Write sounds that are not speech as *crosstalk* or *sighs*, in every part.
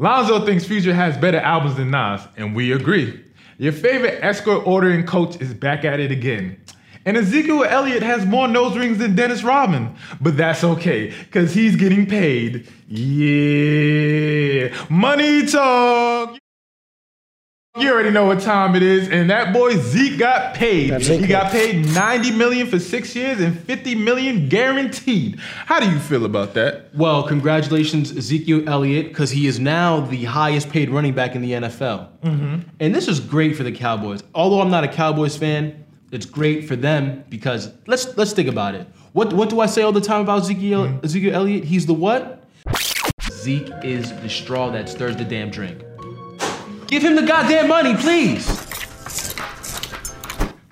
Lonzo thinks Future has better albums than Nas, and we agree. Your favorite escort ordering coach is back at it again. And Ezekiel Elliott has more nose rings than Dennis Rodman, but that's okay, because he's getting paid. Yeah. Money talk. You already know what time it is, and that boy Zeke got paid. He got paid 90 million for six years and 50 million guaranteed. How do you feel about that? Well, congratulations, Ezekiel Elliott, because he is now the highest paid running back in the NFL. Mm-hmm. And this is great for the Cowboys. Although I'm not a Cowboys fan, it's great for them because let's let's think about it. What what do I say all the time about Ezekiel mm-hmm. Ezekiel Elliott? He's the what? Zeke is the straw that stirs the damn drink. Give him the goddamn money, please.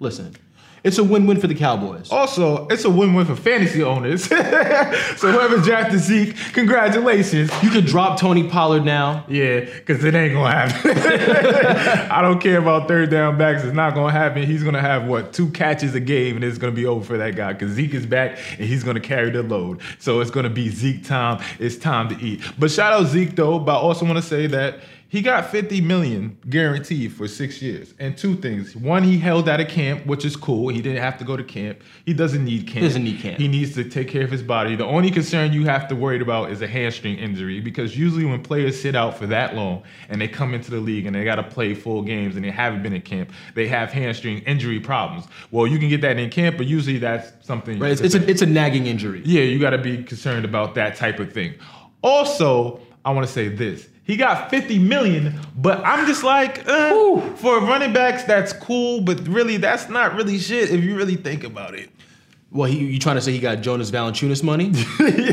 Listen, it's a win-win for the Cowboys. Also, it's a win-win for fantasy owners. *laughs* so whoever drafted Zeke, congratulations. You could drop Tony Pollard now. Yeah, because it ain't gonna happen. *laughs* I don't care about third down backs. It's not gonna happen. He's gonna have what two catches a game, and it's gonna be over for that guy. Because Zeke is back and he's gonna carry the load. So it's gonna be Zeke time. It's time to eat. But shout out Zeke though. But I also want to say that. He got 50 million guaranteed for six years. And two things. One, he held out of camp, which is cool. He didn't have to go to camp. He doesn't need camp. Doesn't need camp. He needs to take care of his body. The only concern you have to worry about is a hamstring injury because usually when players sit out for that long and they come into the league and they got to play full games and they haven't been in camp, they have hamstring injury problems. Well, you can get that in camp, but usually that's something. Right? It's, it's a it's a nagging injury. yeah, you got to be concerned about that type of thing. Also, I want to say this. He got 50 million, but I'm just like, uh, for running backs, that's cool, but really, that's not really shit if you really think about it. Well, he, you trying to say he got Jonas Valanciunas money? *laughs*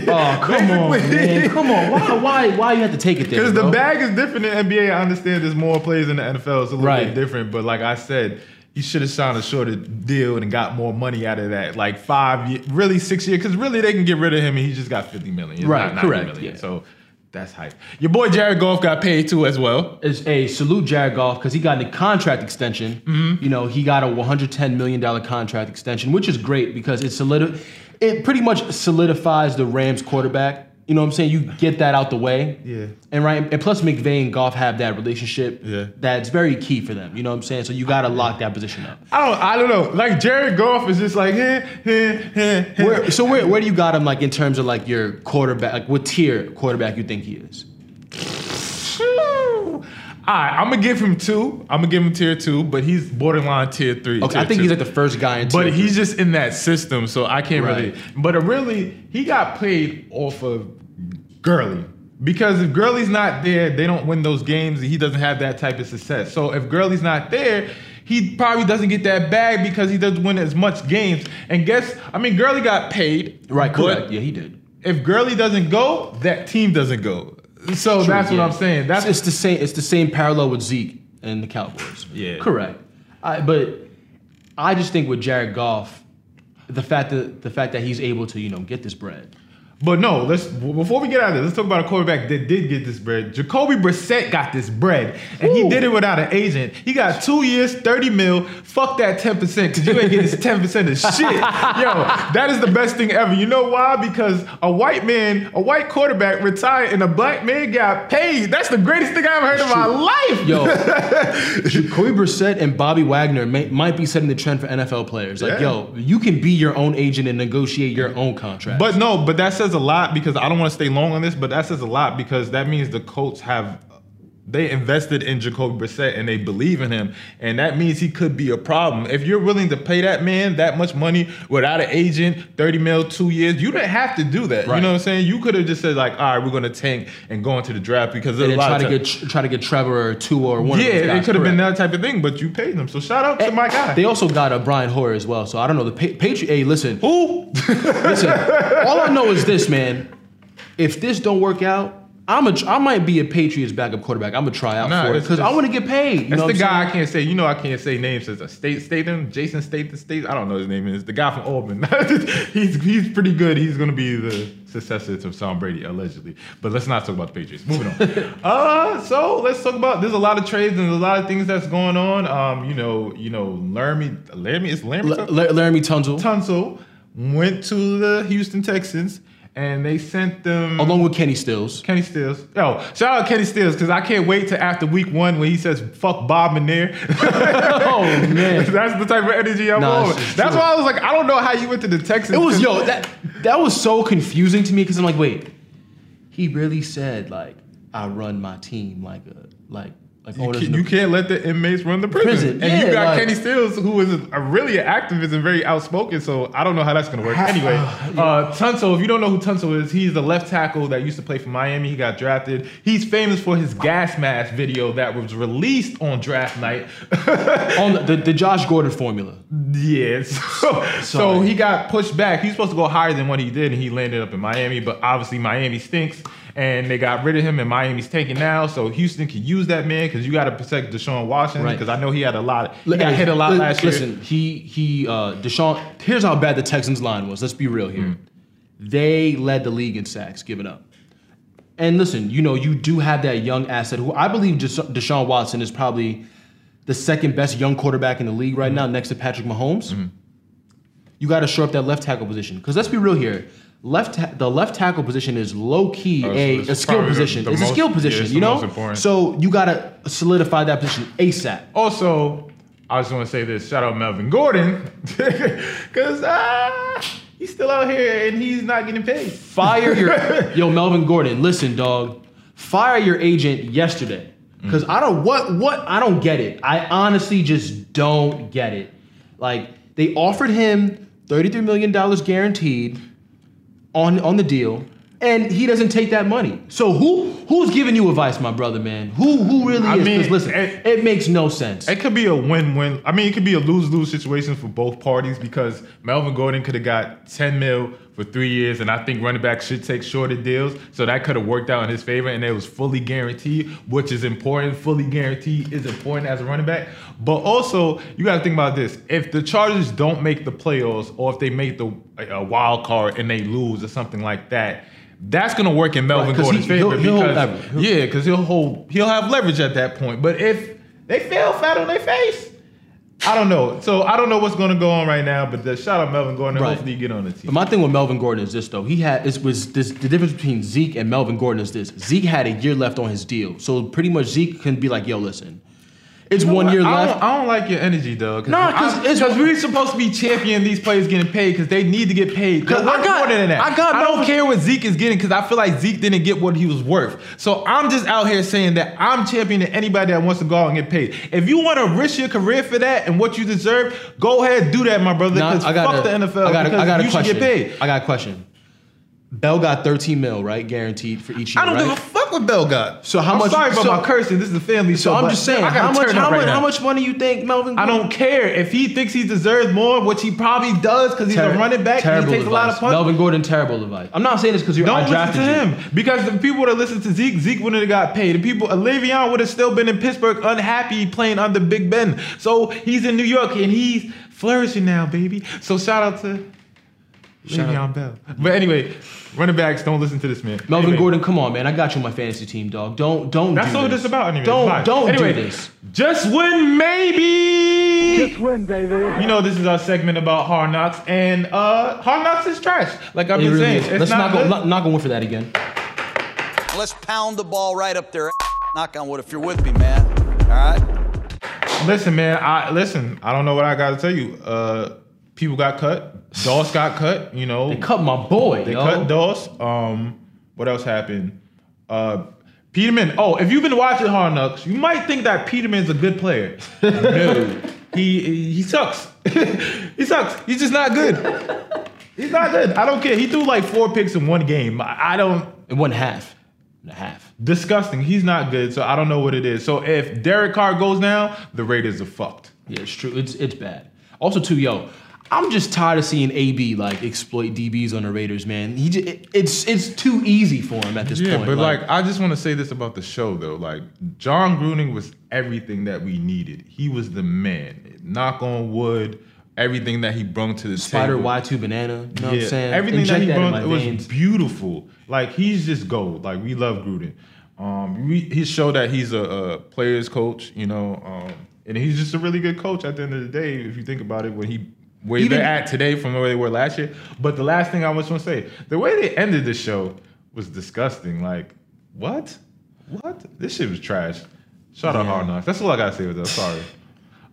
Oh, come *laughs* on, man. Come on. Why, why, why you have to take it there? Because the bag is different in NBA. I understand there's more players in the NFL. It's a little Right. bit different. But like I said, he should have signed a shorter deal and got more money out of that. Like five, ye- really six years. Because really they can get rid of him and he just got 50 million. It's Right, not correct, million. yeah. So that's hype. Your boy Jared Goff got paid too as well. is a salute Jared Goff because he got a contract extension. Mm-hmm. You know, he got a 110 million dollar contract extension, which is great because it solid it pretty much solidifies the Rams quarterback. You know what I'm saying? You get that out the way. Yeah. And right, and plus McVay and Goff have that relationship. Yeah. That's very key for them. You know what I'm saying? So you gotta lock that position up. I don't I don't know. Like Jared Goff is just like, eh, eh, eh. Where, so where, where do you got him like in terms of like your quarterback? Like what tier quarterback you think he is? All right, I'm gonna give him two. I'm gonna give him tier two, but he's borderline tier three. Okay, tier I think two. he's like the first guy in. But he's three. just in that system, so I can't really. Right. But really, he got paid off of Gurley. Because if Gurley's not there, they don't win those games, and he doesn't have that type of success. So if Gurley's not there, he probably doesn't get that bag because he doesn't win as much games. And guess, I mean, Gurley got paid. right. Correct. Yeah, he did. If Gurley doesn't go, that team doesn't go. So True, that's what. I'm saying. That's it's the same. It's the same parallel with Zeke and the Cowboys. Yeah. correct. I, but I just think with Jared Goff, the fact that the fact that he's able to you know get this bread. But no, let's before we get out of this, let's talk about a quarterback that did get this bread. Jacoby Brissett got this bread, and he did it without an agent. He got two years, thirty mil. Fuck that ten percent, because you ain't getting ten percent of shit. *laughs* Yo, that is the best thing ever. You know why? Because a white man, a white quarterback retired, and a black man got paid. That's the greatest thing I ever heard in my life. Yo, *laughs* Jacoby Brissett and Bobby Wagner may, might be setting the trend for NFL players. Like, Yeah. yo, you can be your own agent and negotiate your own contract. But no, but that says a lot because I don't want to stay long on this, but that says a lot because that means the Colts have they invested in Jacoby Brissett and they believe in him, and that means he could be a problem. If you're willing to pay that man that much money without an agent, thirty mil, two years, you didn't have to do that. You know what I'm saying? You could have just said like, all right, we're gonna tank and go into the draft because there's and a lot try to get try to get Trevor or two or one. yeah, it could have been that type of thing, but you paid them. So shout out to my guy. They also got a Brian Hoyer as well. So I don't know the pa- Patriot. Hey, listen, Who? *laughs* listen. all I know is this, man. If this don't work out, I'm a. I might be a Patriots backup quarterback. I'm gonna try out Nah, for it because I want to get paid. You That's the guy I can't say. You know I can't say names. A state Statham, Jason Statham, State. I don't know his name is the guy from Auburn. *laughs* he's he's pretty good. He's gonna be the successor to Tom Brady allegedly. But let's not talk about the Patriots. Moving on. *laughs* uh, so let's talk about. There's a lot of trades and a lot of things that's going on. Um, you know, you know, Laremy, Laremy, it's Laremy. L- Laramie Tunzel. Tunsil went to the Houston Texans and they sent them Along with Kenny Stills. Kenny Stills. Yo, shout out Kenny Stills because I can't wait to after week one when he says "fuck Bob McNair." *laughs* oh man. *laughs* That's the type of energy I'm Nah, on. That's true. why I was like, I don't know how you went to the Texans. It was yo that that was so confusing to me because I'm like, wait, he really said like I run my team like a like like You, can't, you can't let the inmates run the prison. Prison, And yeah, you got like- Kenny Stills, who is a, really an activist and very outspoken. So I don't know how that's going to work. *sighs* Anyway, *sighs* uh, Tunsil, if you don't know who Tunsil is, he's the left tackle that used to play for Miami. He got drafted. He's famous for his gas mask video that was released on draft night. *laughs* on the, the, the Josh Gordon formula. Yeah, *laughs* so, so he got pushed back. He's supposed to go higher than what he did, and he landed up in Miami. But obviously, Miami stinks, and they got rid of him, and Miami's taking now. So Houston can use that man because you got to protect Deshaun Washington Right. because I know he had a lot. He got hit a lot last year. Listen, he he uh Deshaun. Here's how bad the Texans line was. Let's be real here. Mm. They led the league in sacks given up. And listen, you know you do have that young asset who I believe Deshaun Watson is probably the second best young quarterback in the league right now, next to Patrick Mahomes. You got to shore up that left tackle position because let's be real here. Left ta- the left tackle position is low key Oh, a, a skill probably the- position. the it's most- a skill position, it's you know. So you got to solidify that position ASAP. Also, I just want to say this. Shout out Melvin Gordon *laughs* because uh, he's still out here and he's not getting paid. Fire your *laughs* yo Melvin Gordon. Listen, dog. Fire your agent yesterday. Cause I don't what what I don't get it. I honestly just don't get it. Like they offered him $33 million guaranteed on on the deal, and he doesn't take that money. So who who's giving you advice, my brother, man? Who who really I is? mean, 'Cause listen, it- it, makes no sense. It could be a win-win. I mean, it could be a lose-lose situation for both parties because Melvin Gordon could have got 10 mil for three years, and I think running backs should take shorter deals. So that could have worked out in his favor, and it was fully guaranteed, which is important. Fully guaranteed is important as a running back. But also, you got to think about this: if the Chargers don't make the playoffs, or if they make the a wild card and they lose or something like that. That's gonna work in Melvin Right, Gordon's he- favor he'll because. He'll- yeah, because he'll hold he'll have leverage at that point. But if they fail flat on their face, I don't know. So I don't know what's going to go on right now. But the shout out Melvin Gordon. Right. Hopefully, you get on the team. But my thing with Melvin Gordon is this though. He had it was this the difference between Zeke and Melvin Gordon is this. Zeke had a year left on his deal. So pretty much Zeke can be like, yo, listen. It's one year I left. Don't, I don't like your energy though. 'cause it's- because we're supposed to be championing these players getting paid because they need to get paid. 'Cause I got- more than that. I got I don't care what Zeke is getting because I feel like Zeke didn't get what he was worth. So I'm just out here saying that I'm championing anybody that wants to go out and get paid. If you want to risk your career for that and what you deserve, go ahead do that, my brother. Because fuck a- the NFL. I got a, because I got a you question. should get paid. I got a question. Bell got 13 mil, right? Guaranteed for each year. I don't right? give a fuck what Bell got. So how I'm much- Sorry about so- my cursing. This is a family So show. I'm just saying, I gotta how much, turn how right much, how much money you think Melvin? I don't care if he thinks he deserves more, which he probably does because he's Ter- a running back. and Terrible He takes a lot of advice. punts. Melvin Gordon, terrible advice. I'm not saying this because you're Don't I listen drafted to you. him because the people that listened to Zeke, Zeke wouldn't have got paid. The people, Le'Veon would have still been in Pittsburgh, unhappy playing under Big Ben. So he's in New York and he's flourishing now, baby. So shout out to Shout Le'Veon Bell. But anyway, running backs, don't listen to this man. Melvin Anyway, Gordon, come on, man. I got you on my fantasy team, dog. Don't don't. That's do all this. this about anyway. Don't Bye. don't anyway, do this. Just win, maybe. Just win, baby. You know, this is our segment about Hard Knocks, and uh, Hard Knocks is trash. Like I've It been really saying, is. it's Let's not, not go not, not going for that again. Let's pound the ball right up there. Knock on wood if you're with me, man. All right? Listen, man. I listen. I don't know what I got to tell you. Uh, people got cut. Doss got cut. You know, They cut my boy, They yo. cut Doss. Um, what else happened? Uh, Peterman. Oh, if you've been watching Hard Knocks, you might think that Peterman's a good player. *laughs* no, he he sucks. *laughs* he sucks. He's just not good. He's not good. I don't care. He threw like four picks in one game. I don't. In one half. And a half. Disgusting. He's not good. So I don't know what it is. So if Derek Carr goes down, the Raiders are fucked. Yeah, it's true. It's it's bad. Also, too, yo, I'm just tired of seeing AB like exploit DBs on the Raiders, man. He just, it- it's it's too easy for him at this point. Yeah, point. but like, I just want to say this about the show though. Like Jon Gruden was everything that we needed. He was the man. Knock on wood. Everything that he brought to the Spider table. Y2 banana. You know what I'm saying? Everything Inject that he brought was veins. beautiful. Like he's just gold. Like we love Gruden. Um, we, he showed that he's a, a player's coach. You know, um, and he's just a really good coach. At the end of the day, if you think about it, when he where Even- they're at today from where they were last year. But the last thing I was to say, the way they ended the show was disgusting. Like, what? What? This shit was trash. Shout out Hard Knocks. That's all I gotta say with that. Sorry.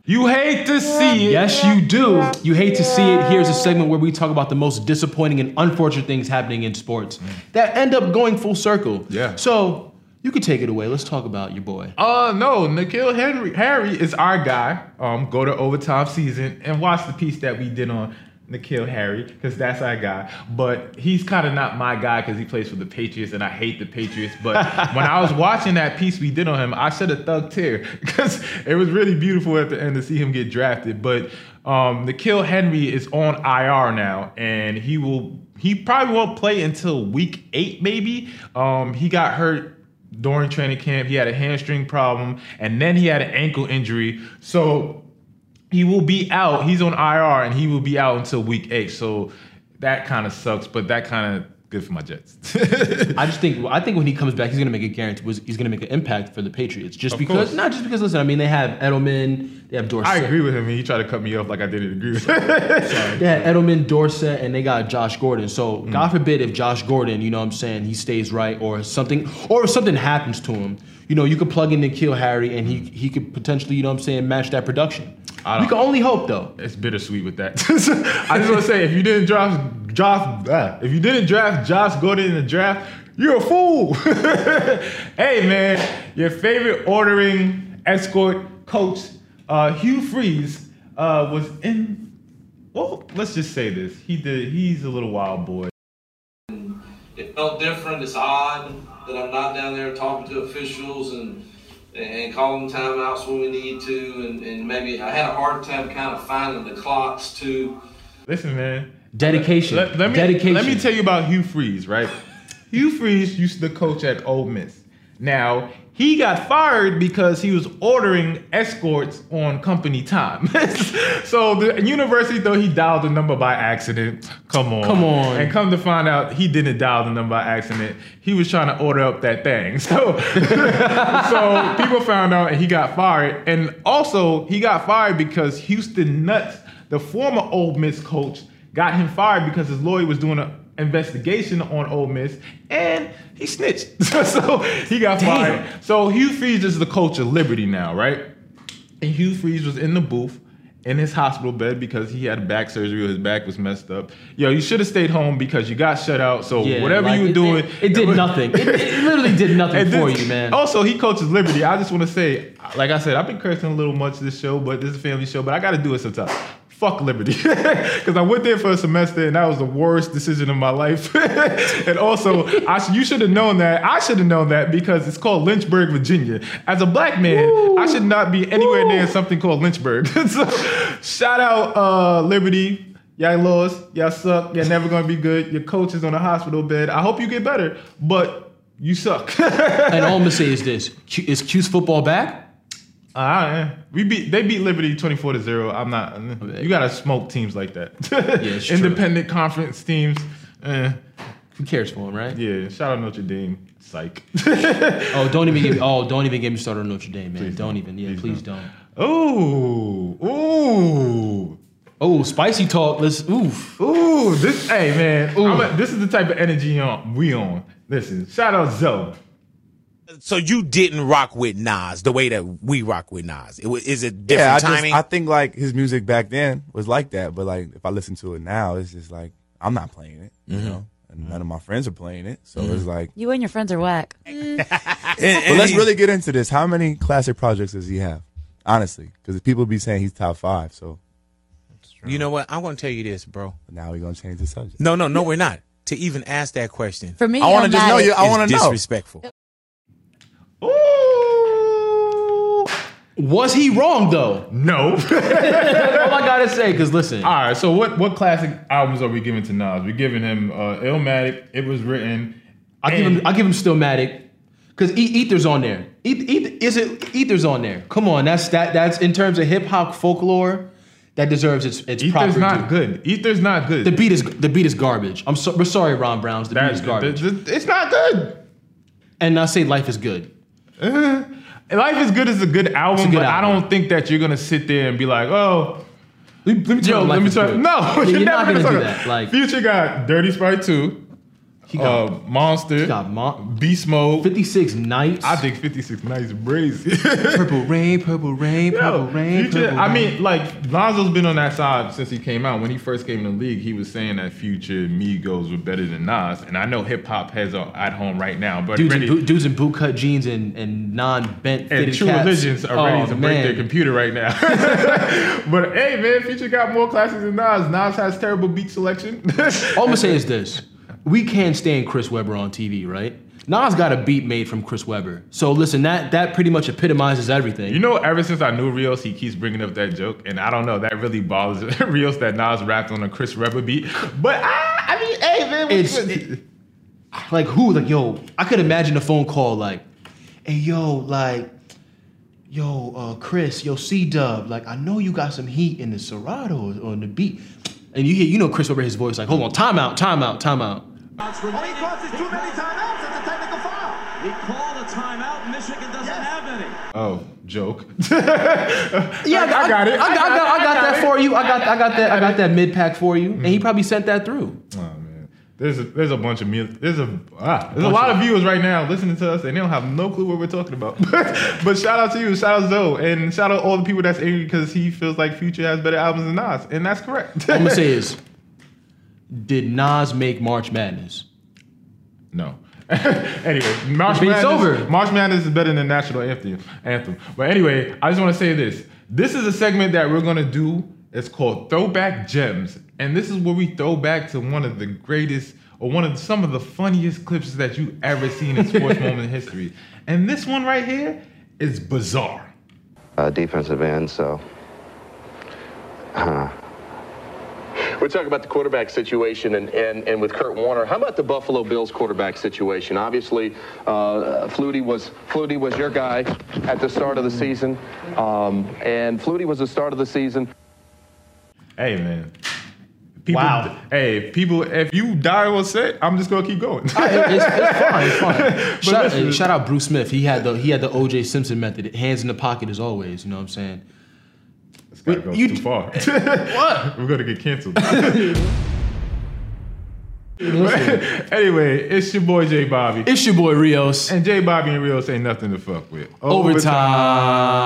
You hate to see it. Yes, you do. You hate to see it. Here's a segment where we talk about the most disappointing and unfortunate things happening in sports mm. that end up going full circle. Yeah. So you could take it away. Let's talk about your boy. Uh no, N'Keal Henry Harry is our guy. Um, go to overtime season and watch the piece that we did on N'Keal Harry because that's our guy. But he's kind of not my guy because he plays for the Patriots and I hate the Patriots. But *laughs* when I was watching that piece we did on him, I shed a thug tear *laughs* because it was really beautiful at the end to see him get drafted. But um, N'Keal Henry is on IR now, and he will. He probably won't play until week eight, maybe. Um, he got hurt during training camp. He had a hamstring problem, and then he had an ankle injury. So he will be out. He's on IR, and he will be out until week eight. So that kind of sucks, but that kind of good for my Jets. I just think I think when he comes back, he's gonna make a guarantee. was- He's gonna make an impact for the Patriots. Just Of because, course. not just because. Listen, I mean, they have Edelman, they have Dorsett. I agree with him, and he tried to cut me off like I didn't agree with him. *laughs* They had Edelman, Dorsett, and they got Josh Gordon. So Mm. God forbid if Josh Gordon, you know what I'm saying, he stays right or something or if something happens to him, you know, you could plug in N'Keal Harry and he he could potentially, you know what I'm saying, match that production. I don't- We can only hope though. it's bittersweet with that. *laughs* I just want to say, if you didn't draft Josh, ah, if you didn't draft Josh Gordon in the draft, you're a fool. *laughs* hey man, your favorite ordering escort coach, uh, Hugh Freeze, uh, was in. Well, let's just say this: he did. He's a little wild boy. it felt different. It's odd that I'm not down there talking to officials and and calling timeouts when we need to, and, and maybe I had a hard time kind of finding the clocks too. Listen, man. Dedication. Let, let me Dedication. let me tell you about Hugh Freeze, right? Hugh Freeze used to coach at Ole Miss. Now he got fired because he was ordering escorts on company time. *laughs* so the university thought he dialed the number by accident. Come on, Come on. And come to find out, he didn't dial the number by accident. He was trying to order up that thing. *laughs* So, *laughs* so people found out, and he got fired. And also, he got fired because Houston Nutt, the former Ole Miss coach, got him fired because his lawyer was doing an investigation on Ole Miss, and he snitched. *laughs* so he got Damn. fired. So Hugh Freeze is the coach of Liberty now, right? And Hugh Freeze was in the booth in his hospital bed because he had back surgery his back was messed up. Yo, you should have stayed home because you got shut out. So Yeah, whatever like, you were it- doing, it, it did was- *laughs* nothing. It, it literally did nothing for this- you, man. Also, he coaches Liberty. I just want to say, like I said, I've been cursing a little much this show, but this is a family show, but I got to do it sometimes. Fuck Liberty. *laughs* Because I went there for a semester and that was the worst decision of my life. *laughs* and also, I sh- you should have known that. I should have known that because it's called Lynchburg, Virginia. As a black man, I should not be anywhere near something called Lynchburg. *laughs* so, shout out uh, Liberty. Y'all lost. Y'all suck. Y'all never gonna be good. Your coach is on a hospital bed. I hope you get better, but you suck. and all I'm gonna say is this: is Cuse football back? Uh, we beat they beat Liberty twenty four to zero. I'm not. You gotta smoke teams like that. true. *laughs* Independent conference teams. Eh, Who cares for them, right? yeah. Shout out Notre Dame. Psych. *laughs* Oh, don't even get *laughs* oh, don't even get me started on Notre Dame, man. Please don't don't. even. Yeah, Please please don't. ooh, ooh, Oh, spicy talk. Let's oof. ooh. This hey man. Ooh. A- this is the type of energy on we on. Listen. Shout out Zoe. So you didn't rock with Nas the way that we rock with Nas. It was, is it different yeah, I just? I think like his music back then was like that, but like if I listen to it now, it's just like I'm not playing it, you mm-hmm. know, and none of my friends are playing it, so it's mm-hmm. like. You and your friends are whack. *laughs* And- But let's really get into this. How many classic projects does he have? Honestly, because people be saying he's top five, so You know what? I'm going to tell you this, bro. now we're gonna change the subject. No, no, no, we're not. To even ask that question For me, I want to just know you. I want to know. disrespectful. Ooh. Was he wrong though? No. *laughs* That's all I gotta say. Cause listen, All right, so what what classic albums are we giving to Nas? We're giving him uh, Illmatic. It was written. I give him I give him Stillmatic. Cause e- Ether's on there. Eth- Eth- is it Ether's on there? Come on, that's that that's in terms of hip hop folklore, that deserves its its Ether's proper not due. good. Ether's not good. The beat is the beat is garbage. I'm so, we're sorry, Ron Browz. The beat is garbage. the- the- it's not good. and I say life is good. *laughs* Life is Good is a good album, good but I don't think that you're gonna sit there and be like, oh, Let me, let me tell Yo, you, let me tell. *laughs* No, Yeah, you're, you're never not gonna gonna do that. Like Future got Dirty Sprite 2, he got, uh, Monster, he got Mon- Beast Mode. 56 nights. I think 56 nights crazy. *laughs* purple rain, purple rain, purple Yo, rain. Future, purple I rain. mean, like Lonzo's been on that side since he came out. When he first came in the league, he was saying that Future Migos were better than Nas, and I know hip hop has are at home right now. But dudes in, ready, boot, dudes in boot cut jeans and, and non bent and True caps. Religions are ready Oh, to break their computer right now. *laughs* but hey, man, Future got more classics than Nas. Nas has terrible beat selection. All I'm gonna say is this: we can't stand Chris Webber on TV, right? Nas got a beat made from Chris Webber. So listen, that that pretty much epitomizes everything. You know, ever since I knew Rios, he keeps bringing up that joke, and I don't know, that really bothers *laughs* Rios that Nas rapped on a Chris Webber beat. But I, I mean, hey man, It's- it- like who? Like yo, I could imagine a phone call like, "Hey yo, like, yo, uh, Chris, yo, C Dub, like I know you got some heat in the Serato or in the beat." And you hear, you know, Chris Webber, his voice like, "Hold on, time out, time out, time out." All he causes too many timeouts. It's a technical foul. He called a timeout. Michigan doesn't Yes. have any. oh, joke. *laughs* Yeah, I got it. I, got, I got, I got that it. for you. I got, I got that, I got that mid pack for you, and he probably sent that through. Oh man, there's a, there's a bunch of mil- there's a ah, there's a lot of viewers right now listening to us and they don't have no clue what we're talking about. *laughs* but shout out to you, shout out Zoe, and shout out all the people that's angry because he feels like Future has better albums than Nas, and that's correct. I'm gonna say *laughs* is, did Nas make March Madness? no. *laughs* anyway, March Madness, over. March Madness is better than national anthem. Anthem. But anyway, I just want to say this. This is a segment that we're gonna do. It's called Throwback Gems, and this is where we throw back to one of the greatest or one of some of the funniest clips that you ever seen in sports *laughs* moment in history. And this one right here is bizarre. uh, defensive end, so We're talking about the quarterback situation and, and, and with Kurt Warner. How about the Buffalo Bills quarterback situation? Obviously, uh, Flutie was Flutie was your guy at the start of the season, um, and Flutie was the start of the season. Hey man. People, Wow. Hey, people, if you die on set, I'm just gonna keep going. it's, it's fine. It's *laughs* fine. Shout, listen- shout out Bruce Smith. He had the he had the O.J. Simpson method. Hands in the pocket as always. You know what I'm saying? This guy goes you- too far. *laughs* What? We're gonna get canceled. *laughs* *laughs* anyway, it's your boy J Bobby. It's your boy Rios. And J Bobby and Rios ain't nothing to fuck with. Overtime.